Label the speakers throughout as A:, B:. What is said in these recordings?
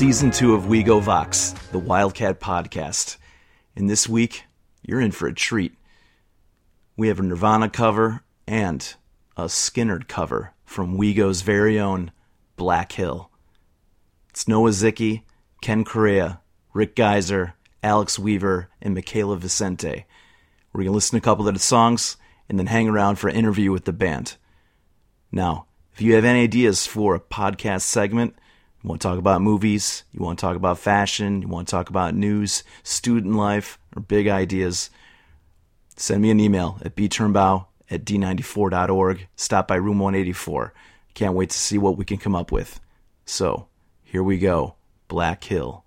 A: season two of We Go Vox, the Wildcat podcast. And this week, you're in for a treat. We have a Nirvana cover and a Skynyrd cover from WeGo's very own Black Hill. It's Noah Zicki, Ken Correa, Rick Geyser, Alex Weaver, and Michaela Vicente. We're going to listen to a couple of the songs and then hang around for an interview with the band. Now, if you have any ideas for a podcast segment, you want to talk about movies, you want to talk about fashion, you want to talk about news, student life, or big ideas, send me an email at bturnbaugh at d94.org. Stop by room 184. Can't wait to see what we can come up with. So, here we go Black Hill.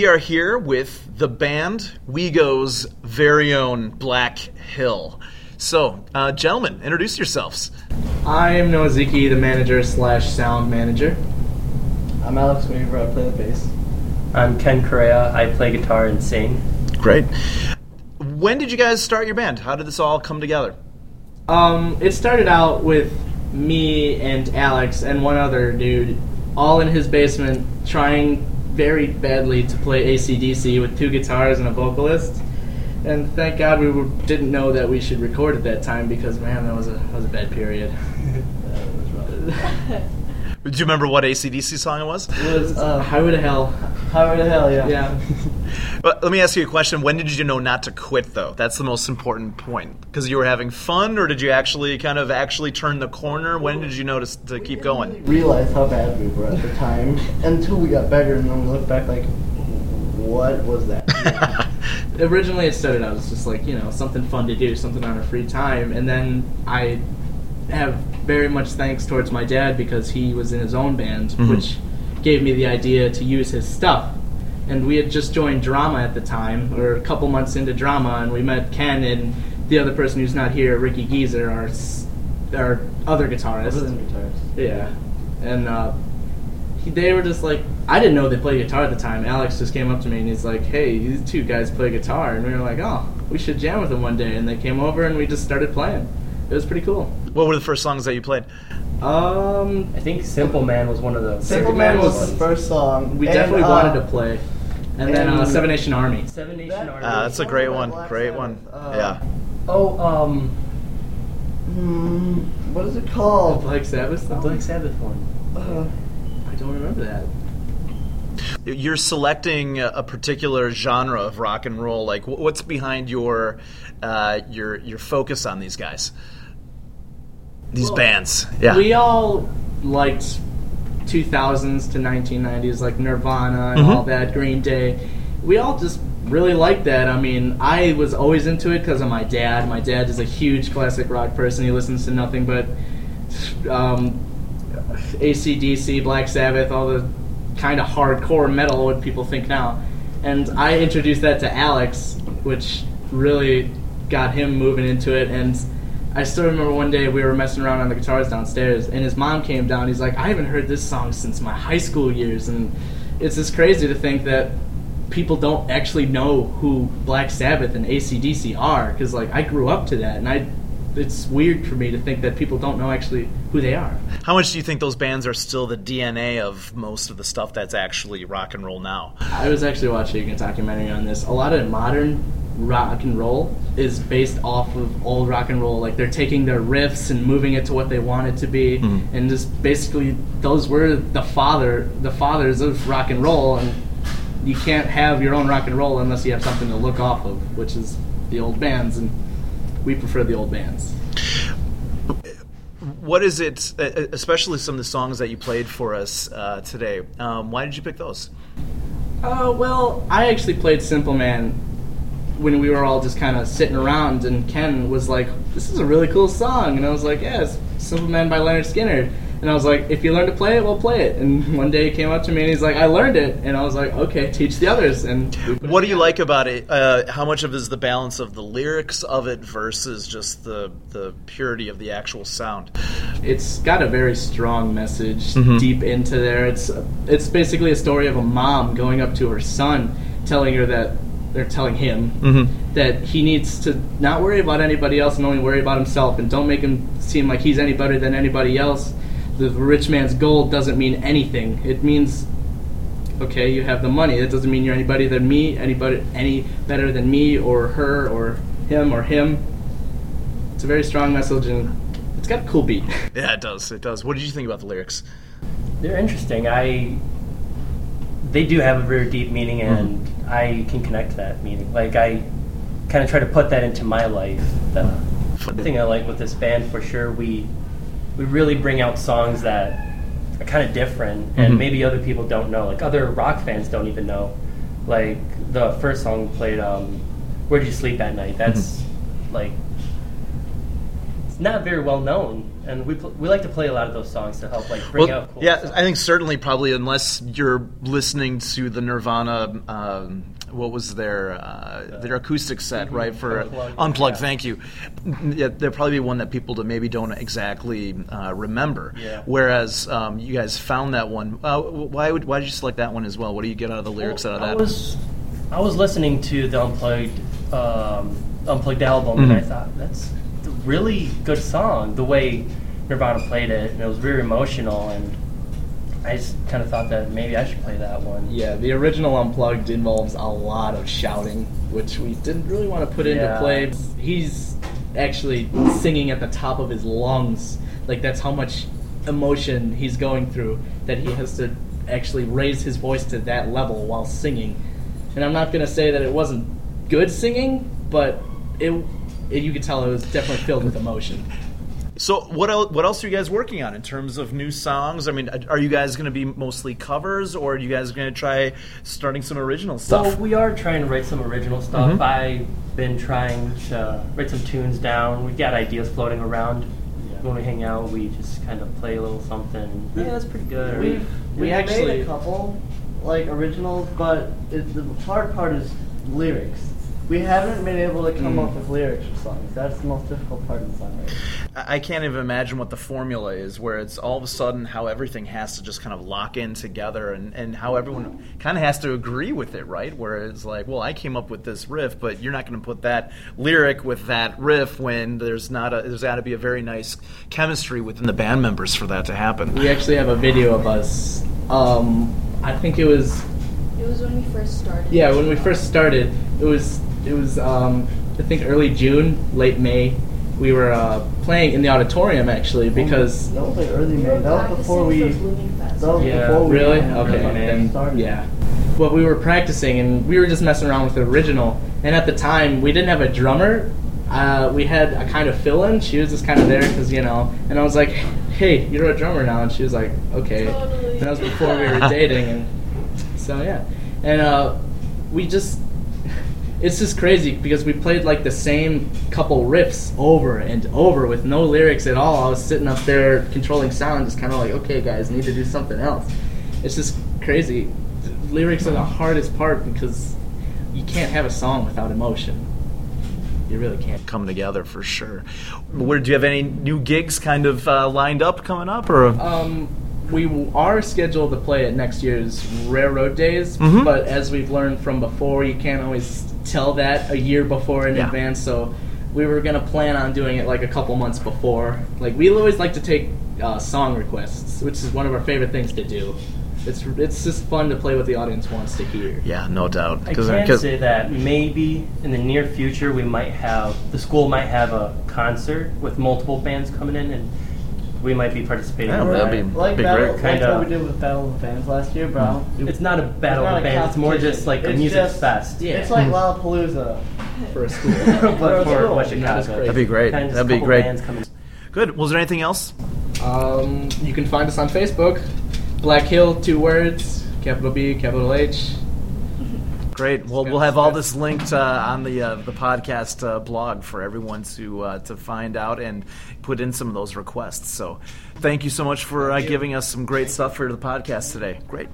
A: We are here with the band Wego's very own Black Hill. So, uh, gentlemen, introduce yourselves.
B: I'm Noah Ziki, the manager slash sound manager.
C: I'm Alex Weaver. I play the bass.
D: I'm Ken Correa. I play guitar and sing.
A: Great. When did you guys start your band? How did this all come together?
B: Um, it started out with me and Alex and one other dude, all in his basement, trying very badly to play ACDC with two guitars and a vocalist. And thank God we were, didn't know that we should record at that time because man, that was a that was a bad period.
A: Uh, Do you remember what ACDC song it was?
C: It was uh,
B: Highway to Hell.
C: Highway to Hell, yeah.
B: Yeah.
A: But let me ask you a question. When did you know not to quit, though? That's the most important point. Because you were having fun, or did you actually kind of actually turn the corner? When did you notice to keep going?
C: Realize how bad we were at the time until we got better, and then we look back like, what was that?
B: originally it started out as just like you know something fun to do something on our free time and then i have very much thanks towards my dad because he was in his own band
A: Mhm.
B: which gave me the idea to use his stuff and we had just joined drama at the time or a couple months into drama and we met ken and the other person who's not here ricky geezer our, our other guitarist
C: Other than guitars.
B: yeah, and uh, he, they were just like, I didn't know they played guitar at the time. Alex just came up to me and he's like, "Hey, these two guys play guitar," and we were like, "Oh, we should jam with them one day." And they came over and we just started playing. It was pretty cool.
A: What were the first songs that you played?
B: Um,
D: I think Simple Man was one of those.
C: Simple Man was the first song.
B: we
C: and,
B: definitely
C: uh,
B: wanted to play, and, then uh, Seven Nation Army.
D: Seven Nation
C: That-
D: Army.
A: Uh, that's a great one.
C: Black
A: Great
C: Sabbath,
A: one.
C: uh,
A: Yeah.
D: oh, um,
C: Hmm, what is it called?
B: Black Sabbath.
D: the? Black Sabbath one.
C: Uh,
B: I don't remember that.
A: You're selecting a a particular genre of rock and roll. Like, what's behind your uh, your your focus on these guys? These
B: Well,
A: bands. Yeah.
B: We all liked 2000s to 1990s, like Nirvana and
A: Mhm.
B: all that, Green Day. We all just really liked that. I mean, I was always into it because of my dad. My dad is a huge classic rock person. He listens to nothing but um, ACDC, Black Sabbath, all the kind of hardcore metal, what people think now. And I introduced that to Alex, which really got him moving into it. And I still remember one day we were messing around on the guitars downstairs, and his mom came down. He's like, I haven't heard this song since my high school years. And it's just crazy to think that people don't actually know who Black Sabbath and ACDC are, because like I grew up to that, and I. It's weird for me to think that people don't know actually who they are.
A: How much do you think those bands are still the DNA of most of the stuff that's actually rock and roll now?
B: I was actually watching a documentary on this. A lot of modern rock and roll is based off of old rock and roll. Like they're taking their riffs and moving it to what they want it to be,
A: Mhm.
B: and just basically those were the father, the fathers of rock and roll. And you can't have your own rock and roll unless you have something to look off of, which is the old bands, and we prefer the old bands.
A: What is it, especially some of the songs that you played for us uh, today? Um, why did you pick those?
B: Uh, well, I actually played Simple Man when we were all just kind of sitting around, and Ken was like, "This is a really cool song," and I was like, "Yeah, it's Simple Man by Lynyrd Skynyrd." And I was like, "If you learn to play it, we'll play it." And one day he came up to me and he's like, "I learned it," and I was like, "Okay, teach the others." And
A: What do you like about it? Uh, how much of it is the balance of the lyrics of it versus just the the purity of the actual sound?
B: It's got a very strong message
A: Mhm.
B: deep into there. It's it's basically a story of a mom going up to her son, telling her that they're telling him
A: Mm-hmm.
B: that he needs to not worry about anybody else and only worry about himself, and don't make him seem like he's any better than anybody else. The rich man's gold doesn't mean anything. It means okay, you have the money. That doesn't mean you're anybody than me, anybody any better than me or her or him or him. It's a very strong message and it's got a cool beat.
A: Yeah, it does. It does. What did you think about the lyrics?
D: They're interesting. I they do have a very deep meaning, and I can connect to that meaning. Like I kind of try to put that into my life. The thing I like with this band for sure, we we really bring out songs that are kind of different, and
A: Mhm.
D: maybe other people don't know. Like other rock fans don't even know. Like the first song we played, um, "Where'd You Sleep at Night?" That's like it's not very well known, and we pl- we like to play a lot of those songs to help like bring
A: Well,
D: out cool
A: yeah,
D: stuff.
A: I think certainly probably unless you're listening to the Nirvana, um, what was their uh, their acoustic set, right? For
D: Unplugged,
A: unplugged.
D: yeah.
A: Thank you. Yeah, there'll probably be one that people that maybe don't exactly uh, remember.
D: Yeah.
A: Whereas um, you guys found that one. Uh, why would why did you select that one as well? What do you get out of the lyrics
D: Well,
A: out of that?
D: I was I was listening to the unplugged um, unplugged album, and I
A: Mhm.
D: thought that's really good song. The way Nirvana played it, and it was very emotional, and I just kind of thought that maybe I should play that one.
B: Yeah, the original Unplugged involves a lot of shouting, which we didn't really want to put into
D: Yeah.
B: play. He's actually singing at the top of his lungs. Like, that's how much emotion he's going through that he has to actually raise his voice to that level while singing. And I'm not going to say that it wasn't good singing, but it, it you could tell it was definitely filled with emotion.
A: So what else, what else are you guys working on in terms of new songs? I mean, are you guys going to be mostly covers, or are you guys going to try starting some original stuff?
D: Well, we are trying to write some original stuff.
A: Mhm.
D: I've been trying to write some tunes down. We've got ideas floating around. Yeah. When we hang out, we just kind of play a little something. Yeah, that's pretty good. Or-
C: We've,
B: We
C: we've
B: actually-
C: made a couple like originals, but it, the hard part is lyrics. We haven't been able to come
B: Mm.
C: up with lyrics for songs. That's the most difficult part of the songwriting.
A: I I can't even imagine what the formula is, where it's all of a sudden how everything has to just kind of lock in together, and, and how everyone kind of has to agree with it, right? Where it's like, well, I came up with this riff, but you're not going to put that lyric with that riff when there's not a there's got to be a very nice chemistry within the band members for that to happen.
B: We actually have a video of us. Um, I think it was
E: It was when we first started.
B: Yeah, when we first started, it was it was um, I think early June, late May. We were uh, playing in the auditorium actually because
C: that was like early
E: We
C: May.
E: were
C: That was before we.
E: practicing for Blooming Fest.
C: That was
D: Yeah,
C: before we
B: really
C: even
B: okay
D: May
B: then yeah. But we were practicing and we were just messing around with the original. And at the time, we didn't have a drummer. Uh, we had a kind of fill-in. She was just kind of there because you know. And I was like, "Hey, you're a drummer now," and she was like, "Okay."
E: Totally.
B: And that was before we were dating, and so yeah, and uh, we just. It's just crazy because we played like the same couple riffs over and over with no lyrics at all. I was sitting up there controlling sound, just kind of like, okay, guys, need to do something else. It's just crazy. Lyrics are the hardest part because you can't have a song without emotion. You really can't.
A: Come together for sure. Where do you have any new gigs kind of uh, lined up coming up, or
B: Um, we are scheduled to play at next year's Railroad Days,
A: Mhm.
B: but as we've learned from before, you can't always tell that a year before in
A: Yeah.
B: advance. So we were gonna plan on doing it like a couple months before. Like we always like to take uh, song requests, which is one of our favorite things to do. It's it's just fun to play what the audience wants to hear.
A: yeah, no doubt.
D: I can say that maybe in the near future we might have the school might have a concert with multiple bands coming in, and we might be participating.
A: Yeah,
D: in
A: that'd be-
C: like
A: Be
C: battle,
A: great.
C: like
D: Kinda-
C: what we did with Battle of the Bands last year, bro.
D: It's not a battle
C: not
D: of
C: a
D: bands. It's more just like a music
C: just-
D: fest.
B: Yeah.
C: It's like Lollapalooza.
B: for a school.
D: but for
C: cool.
D: West
B: And that is
D: Chicago.
B: great.
A: That'd be great.
D: Kinda
A: That'd be great. Good. Was there anything else?
B: um, you can find us on Facebook, Black Hill, two words, capital B, capital H.
A: Great. Well, we'll have all this linked uh, on the uh, the podcast uh, blog for everyone to uh, to find out and put in some of those requests. So, thank you so much for uh, giving us some great stuff for the podcast today. Great.